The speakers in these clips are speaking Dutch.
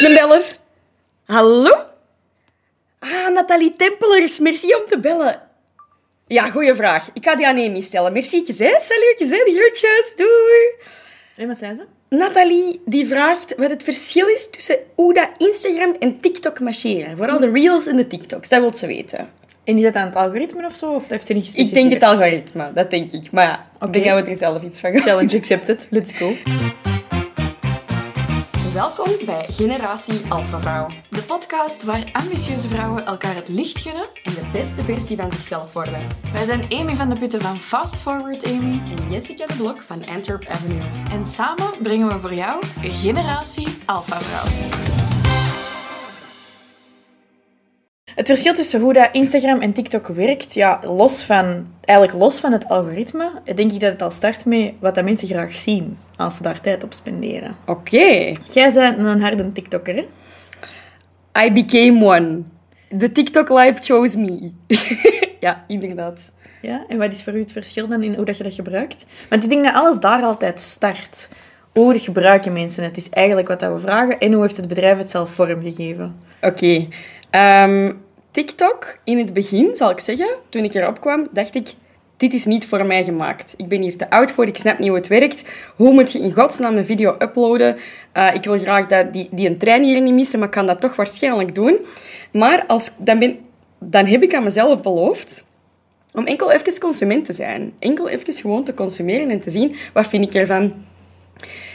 Een beller. Hallo? Ah, Nathalie Tempelers, merci om te bellen. Ja, goeie vraag. Ik ga die aan Amy stellen. Mercietjes, hè? Salutjes, hè? De groetjes. Doei. En wat zijn ze? Nathalie die vraagt wat het verschil is tussen hoe dat Instagram en TikTok marcheren. Vooral de reels en de TikToks, dat wil ze weten. En is dat aan het algoritme of zo? Of heeft ze niet Ik denk het gespecificeerd? algoritme, dat denk ik. Maar ja, ik denk dat we er zelf iets van gaan. Challenge accepted. Let's go. Welkom bij Generatie Alpha Vrouw. De podcast waar ambitieuze vrouwen elkaar het licht gunnen En de beste versie van zichzelf worden. Wij zijn Amy van de Putten van Fast Forward Amy. En Jessica de Blok van Antwerp Avenue. En samen brengen we voor jou Generatie Alpha Vrouw. Het verschil tussen hoe dat Instagram en TikTok werkt, ja, los van, eigenlijk los van het algoritme, denk ik dat het al start met wat dat mensen graag zien als ze daar tijd op spenderen. Oké. Jij bent een harde TikToker, hè? I became one. The TikTok life chose me. ja, inderdaad. Ja? En wat is voor u het verschil dan in hoe dat je dat gebruikt? Want ik denk dat alles daar altijd start. Hoe gebruiken mensen het? is eigenlijk wat dat we vragen. En hoe heeft het bedrijf het zelf vormgegeven? Oké. Ehm, TikTok, in het begin, zal ik zeggen, toen ik erop kwam, dacht ik, dit is niet voor mij gemaakt. Ik ben hier te oud voor, ik snap niet hoe het werkt. Hoe moet je in godsnaam een video uploaden? Eh, ik wil graag dat, die, die een trein hier niet missen, maar ik kan dat toch waarschijnlijk doen. Maar als, dan, ben, dan heb ik aan mezelf beloofd om enkel even consument te zijn. Enkel even gewoon te consumeren en te zien, wat vind ik ervan?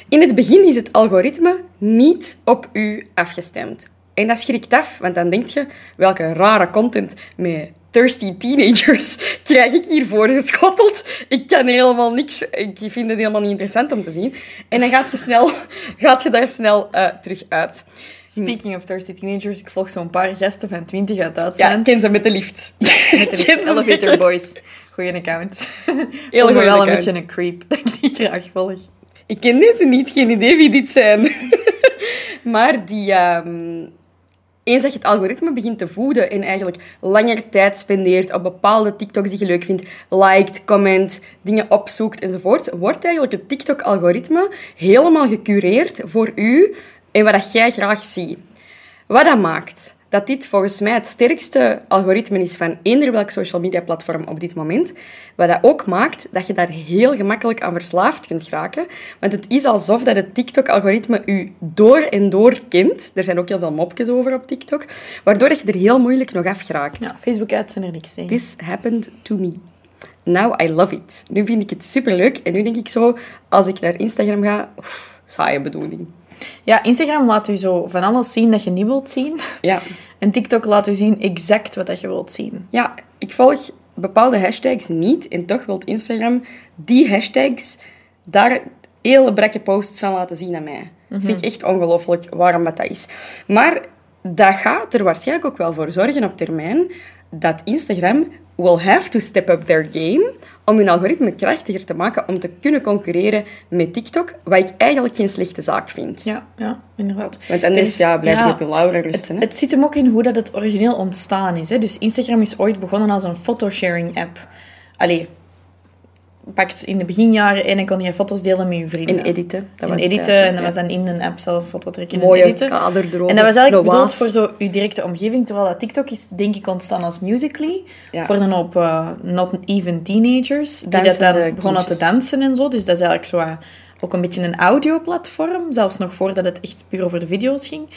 In het begin is het algoritme niet op u afgestemd. En dat schrikt af, want dan denk je, welke rare content met thirsty teenagers krijg ik hier voorgeschotteld? Ik kan helemaal niks, ik vind het helemaal niet interessant om te zien. En dan gaat je, snel, gaat je daar snel eh, terug uit. Speaking of thirsty teenagers, ik volg zo'n paar gasten van 20 uit Ja, Duitsland. ik ken ze met de lift. met de ze Elevator. Boys. Goeie account. Heel goeie wel een beetje een creep dat ik die graag volg. Ik ken deze niet, geen idee wie dit zijn. maar die... ehm, eens dat je het algoritme begint te voeden en eigenlijk langer tijd spendeert op bepaalde TikToks die je leuk vindt, liked, comment, dingen opzoekt enzovoort, wordt eigenlijk het TikTok-algoritme helemaal gecureerd voor u en wat dat jij graag ziet. Wat dat maakt dat dit volgens mij het sterkste algoritme is van eender welk social media platform op dit moment. Wat dat ook maakt dat je daar heel gemakkelijk aan verslaafd kunt raken. Want het is alsof dat het TikTok-algoritme u door en door kent. Er zijn ook heel veel mopjes over op TikTok. Waardoor je er heel moeilijk nog af geraakt. Ja, Facebook-ads zijn er niks tegen. This happened to me. Now I love it. Nu vind ik het superleuk. En nu denk ik zo, als ik naar Instagram ga... Oef, saaie bedoeling. Ja, Instagram laat u zo van alles zien dat je niet wilt zien. Ja. En TikTok laat u zien exact wat dat je wilt zien. Ja, ik volg bepaalde hashtags niet en toch wil Instagram die hashtags daar hele brakke posts van laten zien aan mij. Vind ik echt ongelooflijk waarom dat, dat is. Maar dat gaat er waarschijnlijk ook wel voor zorgen op termijn dat Instagram will have to step up their game om hun algoritme krachtiger te maken om te kunnen concurreren met TikTok, wat ik eigenlijk geen slechte zaak vind. Ja, ja inderdaad. Want anders Dus, ja, blijf je ja, op je lauren Het, rusten. hè. het zit hem ook in hoe dat het origineel ontstaan is. Hè? Dus Instagram is ooit begonnen als een photosharing-app. Allee, pakt in de beginjaren en dan kon je foto's delen met je vrienden. En editen. Dat en was editen, het, en dat ja. was dan in een app zelf foto trekken Mooie en editen. kader erover. En dat was eigenlijk bedoeld voor zo je directe omgeving, terwijl dat TikTok is denk ik ontstaan als Musical.ly. Ja. Voor een hoop eh, not even teenagers, die dat dan begonnen te dansen en zo. Dus dat is eigenlijk zo eh, ook een beetje een audioplatform, zelfs nog voordat het echt puur over de video's ging.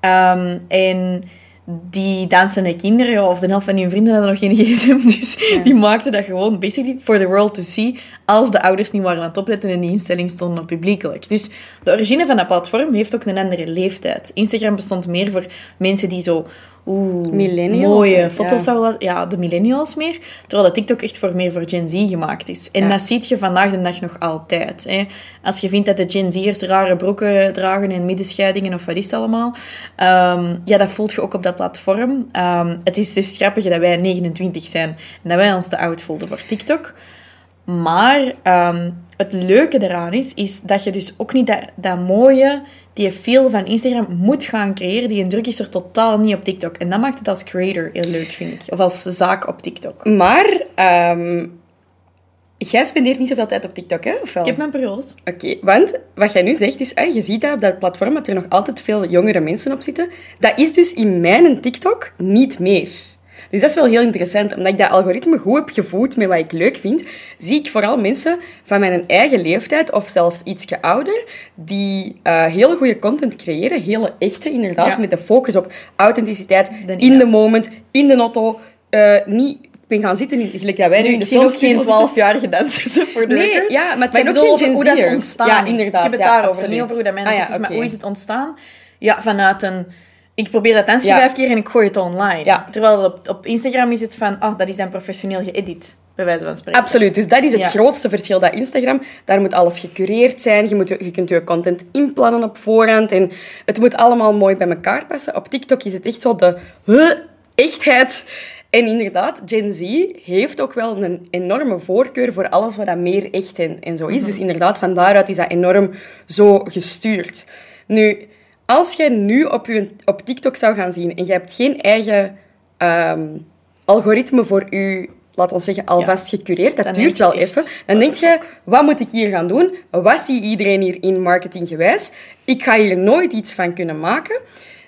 Ehm, en die dansende kinderen, of de helft van die vrienden hadden nog geen gsm, dus die maakten dat gewoon basically for the world to see, als de ouders niet waren aan het opletten en die instelling stonden op publiekelijk. Dus de origine van dat platform heeft ook een andere leeftijd. Instagram bestond meer voor mensen die zo oeh, Millennials, mooie foto's Ja. laten- Ja, de millennials meer. Terwijl dat TikTok echt voor meer voor Gen Z gemaakt is. En Ja. dat zie je vandaag de dag nog altijd. Hè. Als je vindt dat de Gen Z'ers rare broeken dragen en middenscheidingen of wat is het allemaal. ehm, ja, dat voelt je ook op dat platform. Ehm, het is dus grappig dat wij 29 zijn en dat wij ons te oud voelden voor TikTok. Maar ehm, het leuke eraan is, is dat je dus ook niet dat, dat mooie, die feel van Instagram moet gaan creëren. Die indruk is er totaal niet op TikTok. En dat maakt het als creator heel leuk, vind ik. Of als zaak op TikTok. Maar ehm, jij spendeert niet zoveel tijd op TikTok, hè? Of wel? Ik heb mijn periodes. Oké, want wat jij nu zegt is, je ziet dat op dat platform dat er nog altijd veel jongere mensen op zitten. Dat is dus in mijn TikTok niet meer. Dus dat is wel heel interessant. Omdat ik dat algoritme goed heb gevoed met wat ik leuk vind, zie ik vooral mensen van mijn eigen leeftijd of zelfs iets ouder, die uh, hele goede content creëren. Hele echte, inderdaad, Ja. met de focus op authenticiteit, De in de moment, in de auto. eh, niet, ik ben gaan zitten, in, gelijk dat wij nu Nu, in de geen filmstudio zitten. 12-jarige dansers voor de Nee, record. ja, maar het Maar zijn ik ook geen hoe dat ontstaan Ja, inderdaad. Ik heb het ja, daarover, absoluut. niet over hoe dat Ah, ja, is, maar hoe is het ontstaan? Ja, vanuit een... Ik probeer dat dansje Ja. vijf keer en ik gooi het online. Ja. Terwijl op, op Instagram is het van, ah, dat is dan professioneel geëdit, bij wijze van spreken. Absoluut. Dus dat is het Ja. grootste verschil. Dat Instagram, daar moet alles gecureerd zijn. Je, moet, je kunt je content inplannen op voorhand. En het moet allemaal mooi bij elkaar passen. Op TikTok is het echt zo de huh, echtheid. En inderdaad, Gen Z heeft ook wel een enorme voorkeur voor alles wat dat meer echt en, en zo is. Dus inderdaad, van daaruit is dat enorm zo gestuurd. Nu, als jij nu op, je, op TikTok zou gaan zien en je hebt geen eigen ehm, algoritme voor u, laat ons zeggen, alvast gecureerd, dat Dan duurt je wel even. Dan denk je, wat moet ik hier gaan doen? Wat zie iedereen hierin marketinggewijs? Ik ga hier nooit iets van kunnen maken.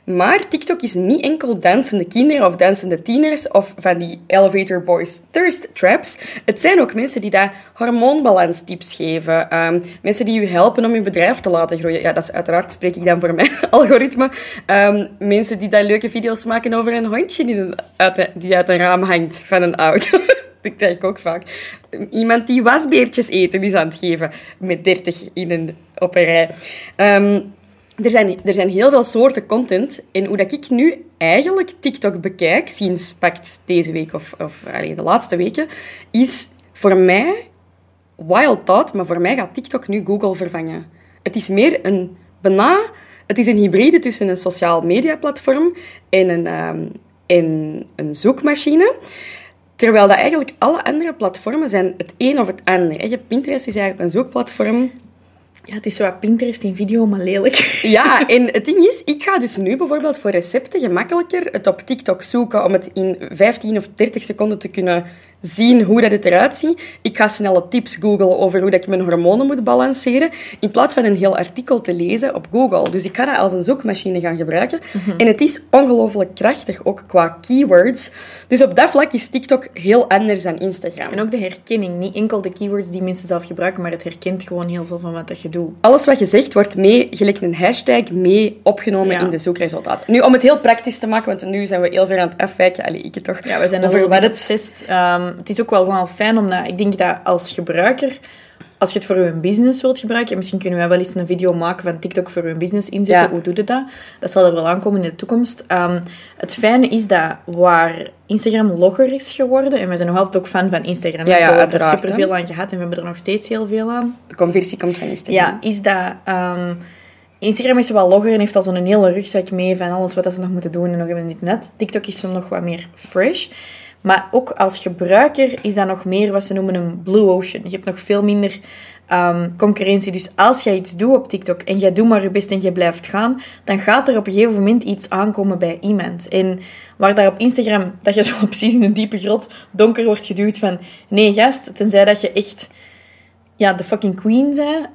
Maar TikTok is niet enkel dansende kinderen of dansende tieners of van die elevator boys thirst traps. Het zijn ook mensen die daar hormoonbalanstips geven. ehm, mensen die u helpen om uw bedrijf te laten groeien. Ja, dat is uiteraard spreek ik dan voor mijn algoritme. Ehm, mensen die daar leuke video's maken over een hondje die, uit die een raam hangt van een auto. Dat krijg ik ook vaak. Iemand die wasbeertjes eten is aan het geven met 30 in een, op een rij. Ehm, er zijn, er zijn heel veel soorten content. En hoe dat ik nu eigenlijk TikTok bekijk, sinds pakt deze week of, of de laatste weken, is voor mij wild thought, maar voor mij gaat TikTok nu Google vervangen. Het is meer een bijna... Het is een hybride tussen een sociaal media platform en een, ehm, en een zoekmachine. Terwijl dat eigenlijk alle andere platformen zijn het een of het ander. Je Pinterest is eigenlijk een zoekplatform Ja, het is zo Pinterest in video, maar lelijk. ja, en het ding is, ik ga dus nu bijvoorbeeld voor recepten gemakkelijker het op TikTok zoeken om het in 15 of 30 seconden te kunnen zien hoe dat het eruit ziet. Ik ga snelle tips googlen over hoe dat ik mijn hormonen moet balanceren, in plaats van een heel artikel te lezen op Google. Dus ik ga dat als een zoekmachine gaan gebruiken. En het is ongelooflijk krachtig, ook qua keywords. Dus op dat vlak is TikTok heel anders dan Instagram. En ook de herkenning. Niet enkel de keywords die mensen zelf gebruiken, maar het herkent gewoon heel veel van wat dat je doet. Alles wat je zegt wordt mee, gelijk een hashtag, mee opgenomen Ja. in de zoekresultaten. Nu, om het heel praktisch te maken, want nu zijn we heel ver aan het afwijken. Allee, ik het toch. Ja, we zijn over wat het het is ook wel gewoon fijn, omdat ik denk dat als gebruiker, als je het voor je business wilt gebruiken, en misschien kunnen wij wel eens een video maken van TikTok voor je business inzetten, Ja. hoe doe je dat? Dat zal er wel aankomen in de toekomst. Ehm, het fijne is dat waar Instagram logger is geworden, en we zijn nog altijd ook fan van Instagram, Ja, ja, we hebben er superveel aan gehad en we hebben er nog steeds heel veel aan. De conversie komt van Instagram. Ja, is dat... ehm, Instagram is wel logger en heeft al zo'n hele rugzak mee van alles wat dat ze nog moeten doen en nog hebben dit net. TikTok is zo nog wat meer fresh. Maar ook als gebruiker is dat nog meer wat ze noemen een blue ocean. Je hebt nog veel minder ehm, concurrentie. Dus als jij iets doet op TikTok en jij doet maar je best en je blijft gaan, dan gaat er op een gegeven moment iets aankomen bij iemand. En waar daar op Instagram, dat je zo precies in een diepe grot donker wordt geduwd van nee gast, tenzij dat je echt ja, de fucking queen zijn,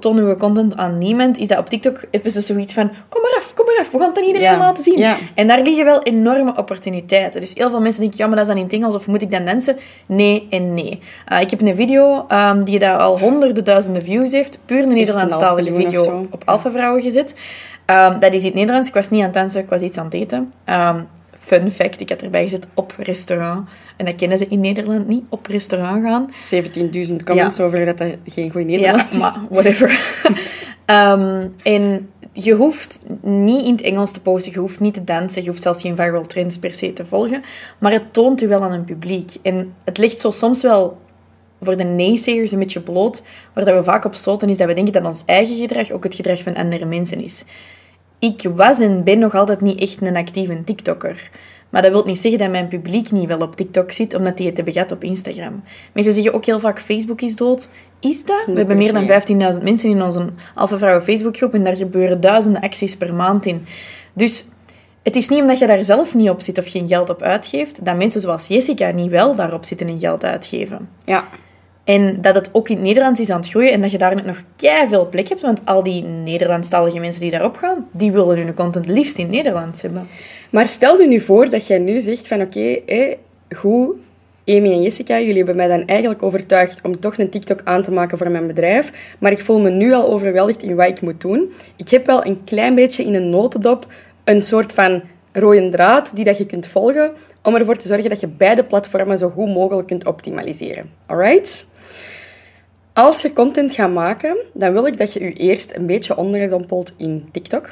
toon uw content aan niemand, is dat op TikTok hebben ze zoiets van kom maar af, kom maar af, we gaan het aan iedereen Ja, laten zien. ja. En daar liggen wel enorme opportuniteiten. Dus heel veel mensen denken, ja, maar dat is dan in het Engels, of moet ik dan dansen? Nee en nee. Eh, ik heb een video ehm, die daar al honderden duizenden views heeft, puur een Nederlandstalige video op Alpha Vrouwen gezet. Ehm, dat is in het Nederlands. Ik was niet aan het dansen, ik was iets aan het eten. Ehm, fun fact, ik had erbij gezet op restaurant. En dat kennen ze in Nederland niet, op restaurant gaan. 17.000 comments over dat dat geen goed Nederlands Ja, is. maar whatever. Ehm, en je hoeft niet in het Engels te posten, je hoeft niet te dansen, je hoeft zelfs geen viral trends per se te volgen. Maar het toont u wel aan een publiek. En het ligt zo soms wel voor de naysayers een beetje bloot. Waar dat we vaak op stoten is dat we denken dat ons eigen gedrag ook het gedrag van andere mensen is. Ik was en ben nog altijd niet echt een actieve TikToker. Maar dat wil niet zeggen dat mijn publiek niet wel op TikTok zit, omdat die het hebben gehad op Instagram. Mensen zeggen ook heel vaak, Facebook is dood. Is dat? We hebben meer dan 15.000 mensen in onze Alpha Vrouwen Facebookgroep en daar gebeuren duizenden acties per maand in. Dus het is niet omdat je daar zelf niet op zit of geen geld op uitgeeft, dat mensen zoals Jessica niet wel daarop zitten en geld uitgeven. Ja. En dat het ook in het Nederlands is aan het groeien en dat je daar net nog veel plek hebt. Want al die Nederlandstalige mensen die daarop gaan, die willen hun content liefst in het Nederlands hebben. Maar stel je nu voor dat jij nu zegt van oké, okay, goed, Amy en Jessica, jullie hebben mij dan eigenlijk overtuigd om toch een TikTok aan te maken voor mijn bedrijf. Maar ik voel me nu al overweldigd in wat ik moet doen. Ik heb wel een klein beetje in een notendop een soort van rode draad die dat je kunt volgen om ervoor te zorgen dat je beide platformen zo goed mogelijk kunt optimaliseren. Alright? Als je content gaat maken, dan wil ik dat je je eerst een beetje onderdompelt in TikTok.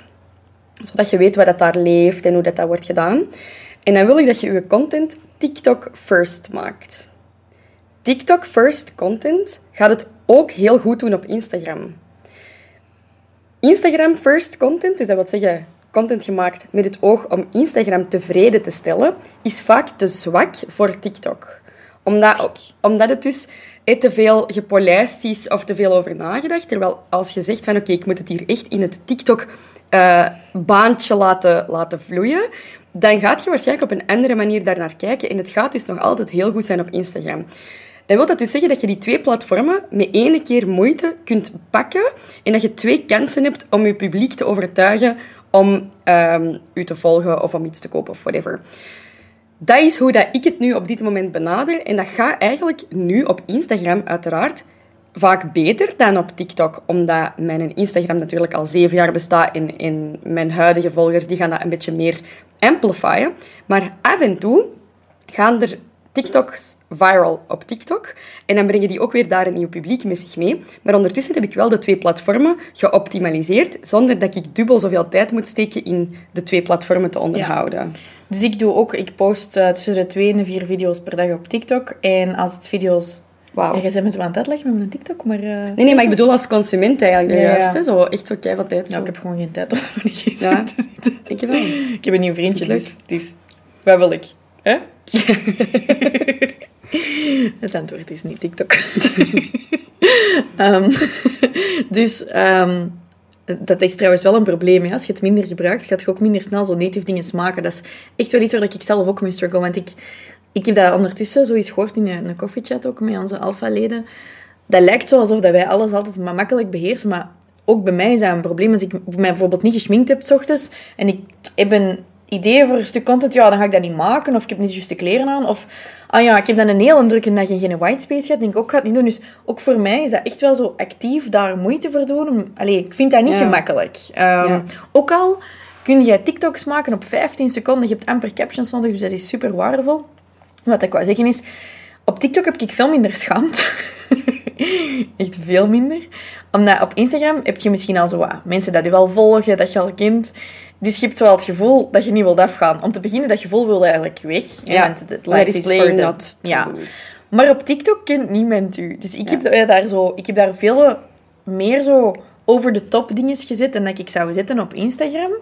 Zodat je weet waar dat daar leeft en hoe dat, dat wordt gedaan. En dan wil ik dat je je content TikTok first maakt. TikTok first content gaat het ook heel goed doen op Instagram. Instagram first content, dus dat wil zeggen content gemaakt met het oog om Instagram tevreden te stellen, is vaak te zwak voor TikTok. Omdat, omdat het dus te veel gepolijst is of te veel over nagedacht. Terwijl als je zegt van oké, ik moet het hier echt in het TikTok-baantje laten, laten vloeien, dan gaat je waarschijnlijk op een andere manier daarnaar kijken. En het gaat dus nog altijd heel goed zijn op Instagram. Dan wil dat dus zeggen dat je die twee platformen met één keer moeite kunt pakken en dat je twee kansen hebt om je publiek te overtuigen om um, u te volgen of om iets te kopen of whatever. Dat is hoe dat ik het nu op dit moment benader. En dat gaat eigenlijk nu op Instagram uiteraard vaak beter dan op TikTok. Omdat mijn Instagram natuurlijk al zeven jaar bestaat en, en mijn huidige volgers die gaan dat een beetje meer amplifyen. Maar af en toe gaan er TikToks viral op TikTok. En dan brengen die ook weer daar een nieuw publiek met zich mee. Maar ondertussen heb ik wel de twee platformen geoptimaliseerd, zonder dat ik dubbel zoveel tijd moet steken in de twee platformen te onderhouden. Dus ik doe ook, ik post uh, tussen de twee en de vier video's per dag op TikTok. En als het video's Wauw. Ja, jij bent me zo aan het uitleggen met mijn TikTok, maar... Uh, nee, nee, maar ik bedoel als consument eigenlijk ja, juist. Hè? Zo, echt zo kei van tijd. Ja, ik heb gewoon geen tijd om niet ja. te zitten. Ik heb, ik heb een nieuw vriendje, dus het is... Wat wil ik? Hè? het antwoord is niet TikTok. um, dus... Um, dat is trouwens wel een probleem. Hè? Als je het minder gebruikt, gaat je ook minder snel zo native dingen smaken. Dat is echt wel iets waar ik zelf ook mee struggle. Want ik, ik heb dat ondertussen zoiets gehoord in een, een chat ook met onze alpha-leden. Dat lijkt zo alsof dat wij alles altijd maar makkelijk beheersen, maar ook bij mij is dat een probleem. Als ik mij bijvoorbeeld niet geschminkt heb s ochtends en ik heb een idee voor een stuk content, ja, dan ga ik dat niet maken. Of ik heb niet de juiste kleren aan. Of, ah ja, ik heb dan een heel drukke dag en geen white space gehad. denk ik, ook, ga het niet doen. Dus ook voor mij is dat echt wel zo actief daar moeite voor doen. Allee, ik vind dat niet gemakkelijk. Ehm, ook al kun je TikToks maken op 15 seconden. Je hebt amper captions nodig, dus dat is super waardevol. Wat ik wou zeggen is, op TikTok heb ik veel minder schaamte. Echt veel minder. Omdat op Instagram heb je misschien al zo wat mensen dat je wel volgen, dat je al kent. Dus je hebt wel het gevoel dat je niet wilt afgaan. Om te beginnen, dat gevoel wil eigenlijk weg. Ja, want het life is for not ja. Maar op TikTok kent niemand u. Dus ik, heb daar zo, ik heb daar veel meer zo over de top dingen gezet en dat ik zou zetten op Instagram.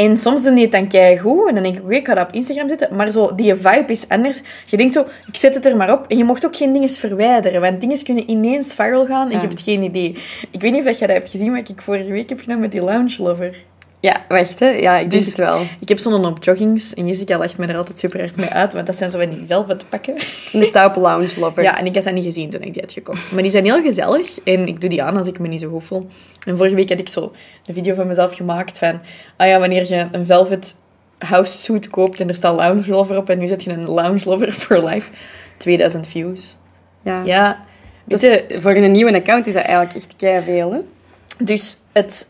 En soms doen die het dan keigoed. En dan denk ik, oké, ik ga dat op Instagram zetten. Maar zo, die vibe is anders. Je denkt zo, ik zet het er maar op. En je mocht ook geen dingen verwijderen. Want dingen kunnen ineens viral gaan en je hebt geen idee. Ik weet niet of je dat hebt gezien, wat ik vorige week heb gedaan met die Lounge Lover. Ja, wacht hè. Ja, ik dus, het wel. Ik heb zo'n op joggings en Jessica lacht me er altijd super hard mee uit, want dat zijn zo van die velvet pakken. En er staat op Lounge Lover. Ja, en ik had dat niet gezien toen ik die had gekocht. Maar die zijn heel gezellig en ik doe die aan als ik me niet zo goed voel. En vorige week had ik zo een video van mezelf gemaakt van, ah ja, wanneer je een velvet house suit koopt en er staat Lounge Lover op en nu zet je een Lounge Lover for life. 2000 views. Ja. Ja. voor een nieuwe account is dat eigenlijk echt kei veel, hè? Dus het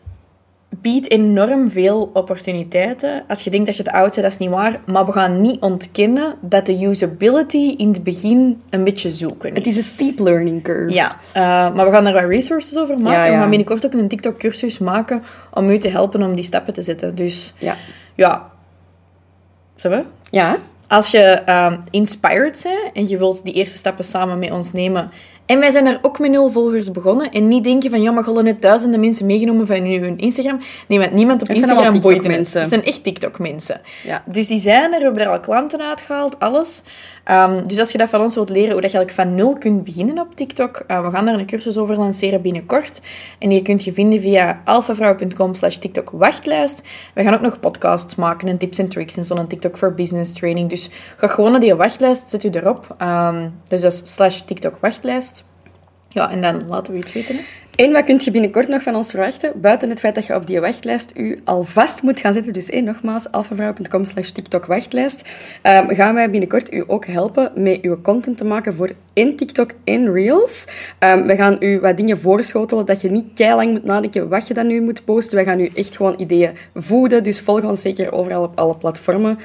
biedt enorm veel opportuniteiten. Als je denkt dat je te oud bent, dat is niet waar. Maar we gaan niet ontkennen dat de usability in het begin een beetje zoeken Het is een steep learning curve. Ja, uh, maar we gaan daar wat resources over maken. Ja, ja. We gaan binnenkort ook een TikTok-cursus maken om u te helpen om die stappen te zetten. Dus ja, ja. Zullen we? Ja. Als je uh, inspired bent en je wilt die eerste stappen samen met ons nemen en wij zijn er ook met nul volgers begonnen. En niet denken van, ja, maar hadden net duizenden mensen meegenomen van hun Instagram. Nee, want niemand op Instagram boeit mensen. Het zijn echt TikTok-mensen. Ja. Dus die zijn er, we hebben er al klanten uitgehaald, alles. Um, dus als je dat van ons wilt leren, hoe dat je eigenlijk van nul kunt beginnen op TikTok, uh, we gaan daar een cursus over lanceren binnenkort. En die kunt je vinden via alfavrouw.com slash TikTok wachtlijst. We gaan ook nog podcasts maken en tips en tricks en zo'n TikTok for Business training. Dus ga gewoon naar die wachtlijst, zet u erop. Um, dus dat is slash TikTok wachtlijst. Ja, en dan laten we iets weten. Hè? En wat kun je binnenkort nog van ons verwachten? Buiten het feit dat je op die wachtlijst u alvast moet gaan zetten. Dus nogmaals, alfavrouw.com slash TikTok wachtlijst. ehm, gaan wij binnenkort u ook helpen met uw content te maken voor in TikTok en Reels. Ehm, we gaan u wat dingen voorschotelen dat je niet lang moet nadenken wat je dan nu moet posten. Wij gaan u echt gewoon ideeën voeden. Dus volg ons zeker overal op alle platformen.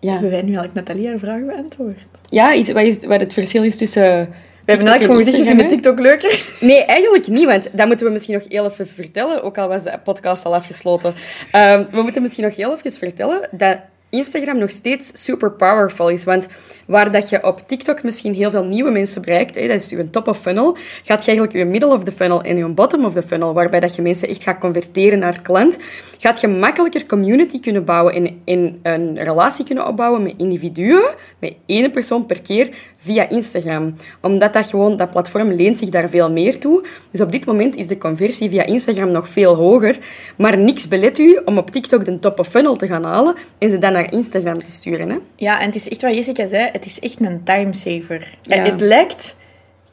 Ja. Hebben wij nu eigenlijk Nathalie haar vraag beantwoord? Ja, iets, wat, is, wat het verschil is tussen... We hebben eigenlijk gewoon gezegd, je vindt TikTok leuker. Nee, eigenlijk niet, want dat moeten we misschien nog heel even vertellen, ook al was de podcast al afgesloten. Ehm, we moeten misschien nog heel even vertellen dat Instagram nog steeds super powerful is. Want waar dat je op TikTok misschien heel veel nieuwe mensen bereikt, dat is je top of funnel, gaat je eigenlijk je middle of the funnel en je bottom of the funnel, waarbij dat je mensen echt gaat converteren naar klant, gaat je makkelijker community kunnen bouwen en, en een relatie kunnen opbouwen met individuen, met één persoon per keer, via Instagram. Omdat dat gewoon, dat platform leent zich daar veel meer toe. Dus op dit moment is de conversie via Instagram nog veel hoger. Maar niks belet u om op TikTok de top of funnel te gaan halen en ze dan naar Instagram te sturen. Hè? Ja, en het is echt wat Jessica zei, het is echt een timesaver. Ja. Het lijkt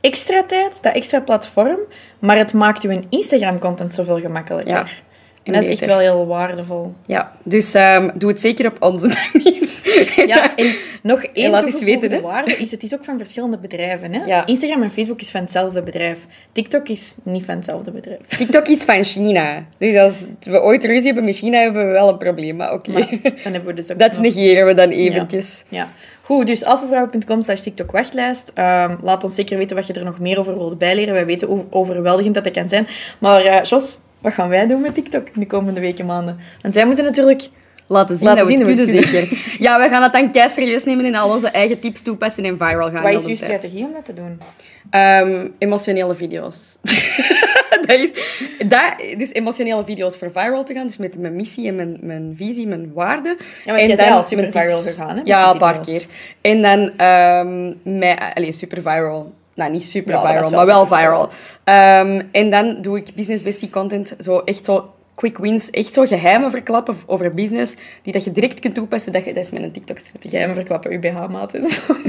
extra tijd, dat extra platform, maar het maakt uw Instagram-content zoveel gemakkelijker. Ja, En dat is echt wel heel waardevol. Ja, dus ehm, doe het zeker op onze manier. Ja, en nog één toegevoegde weten, hè. waarde is, het is ook van verschillende bedrijven. Hè? Ja. Instagram en Facebook is van hetzelfde bedrijf. TikTok is niet van hetzelfde bedrijf. TikTok is van China. Dus als we ooit ruzie hebben met China, hebben we wel een probleem. Maar oké, dus dat negeren we dan eventjes. Ja. Goed, dus alfavrouw.com slash TikTok wachtlijst. Ehm, laat ons zeker weten wat je er nog meer over wilt bijleren. Wij weten hoe overweldigend dat, dat kan zijn. Maar eh, Jos, wat gaan wij doen met TikTok in de komende weken, maanden? Want wij moeten natuurlijk... Laten zien Laten dat we zien het dat we kunnen, het zeker. Ja, we gaan het dan kei serieus nemen en al onze eigen tips toepassen en viral gaan. Wat is uw tijd. strategie om dat te doen? Ehm, emotionele video's. dat is, dat, dus emotionele video's voor viral te gaan. Dus met mijn missie en mijn, mijn visie, mijn waarden. Ja, jij bent al super viral gegaan, hè, Ja, een paar keer. En dan ehm mijn... Allee, super viral. Nou, niet super Ja, dat viral, wel maar wel viral. Ehm, en dan doe ik business bestie content. Zo echt zo quick wins. Echt zo geheimen verklappen over business. Die dat je direct kunt toepassen. Dat, je, dat is mijn TikTok-strategie. Jij verklappen uw BH-maat en zo.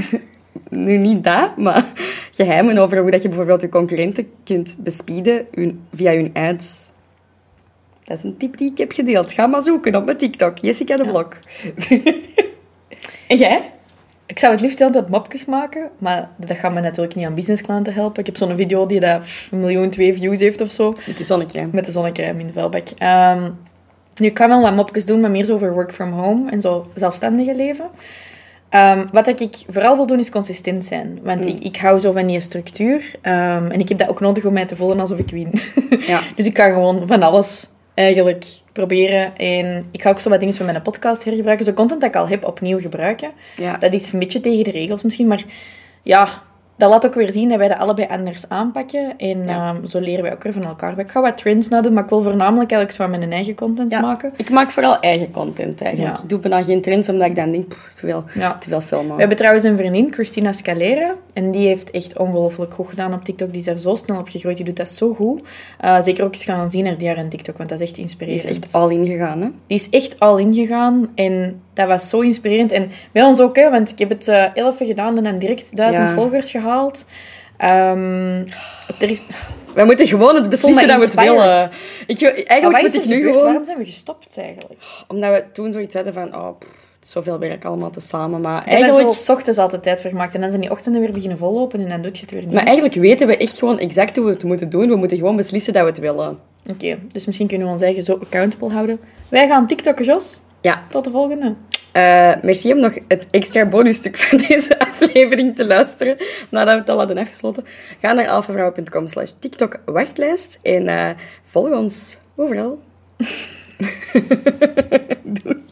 Nu niet dat, maar geheimen over hoe dat je bijvoorbeeld je concurrenten kunt bespieden via hun ads. Dat is een tip die ik heb gedeeld. Ga maar zoeken op mijn TikTok. Jessica de Blok. en jij? Ik zou het liefst altijd mopjes maken, maar dat gaat me natuurlijk niet aan businessklanten helpen. Ik heb zo'n video die dat een miljoen, twee views heeft of zo. Met die zonnecrème. Met de zonnecrème in de vuilbak. Ehm, nu, ik kan wel wat mopjes doen, maar meer zo over work from home en zo zelfstandige leven. Ehm, wat ik vooral wil doen, is consistent zijn. Want ik, ik hou zo van die structuur. Ehm, en ik heb dat ook nodig om mij te voelen alsof ik win. Ja. dus ik kan gewoon van alles eigenlijk proberen. En ik ga ook zo wat dingen van mijn podcast hergebruiken. Zo content dat ik al heb, opnieuw gebruiken. Ja. Dat is een beetje tegen de regels misschien, maar ja, dat laat ook weer zien dat wij dat allebei anders aanpakken. En Ja. ehm, zo leren wij ook weer van elkaar. Ik ga wat trends nadoen, maar ik wil voornamelijk eigenlijk zo mijn eigen content Ja. maken. Ik maak vooral eigen content eigenlijk. Ja. Ik doe bijna geen trends, omdat ik dan denk, pff, te veel, Ja. te veel filmen. We hebben trouwens een vriendin, Christina Scalera. En die heeft echt ongelooflijk goed gedaan op TikTok. Die is daar zo snel op gegroeid. Die doet dat zo goed. Eh, zeker ook eens gaan zien naar die haar in TikTok, want dat is echt Die inspirerend. is echt al ingegaan, hè? Die is echt al ingegaan en dat was zo inspirerend. En bij ons ook, hè, want ik heb het eh elf gedaan en dan direct duizend Ja. volgers gehaald. Ehm, er is... Wij moeten gewoon het beslissen dat we het willen. Ik, eigenlijk moet ik nu gebeurd? gewoon... Waarom zijn we gestopt eigenlijk? Omdat we toen zoiets hadden van... Oh, pff, zoveel werk allemaal te samen. Maar Ik eigenlijk... zo 's ochtends altijd tijd voor gemaakt en dan zijn die ochtenden weer beginnen vollopen en dan doe je het weer niet. Maar eigenlijk weten we echt gewoon exact hoe we het moeten doen. We moeten gewoon beslissen dat we het willen. Oké, dus misschien kunnen we ons eigen zo accountable houden. Wij gaan TikTokken, Jos. Ja. Tot de volgende. Eh, merci om nog het extra bonusstuk van deze aflevering te luisteren. Nadat we het al hadden afgesloten. Ga naar alfavrouw.com slash TikTok wachtlijst. En eh, volg ons overal.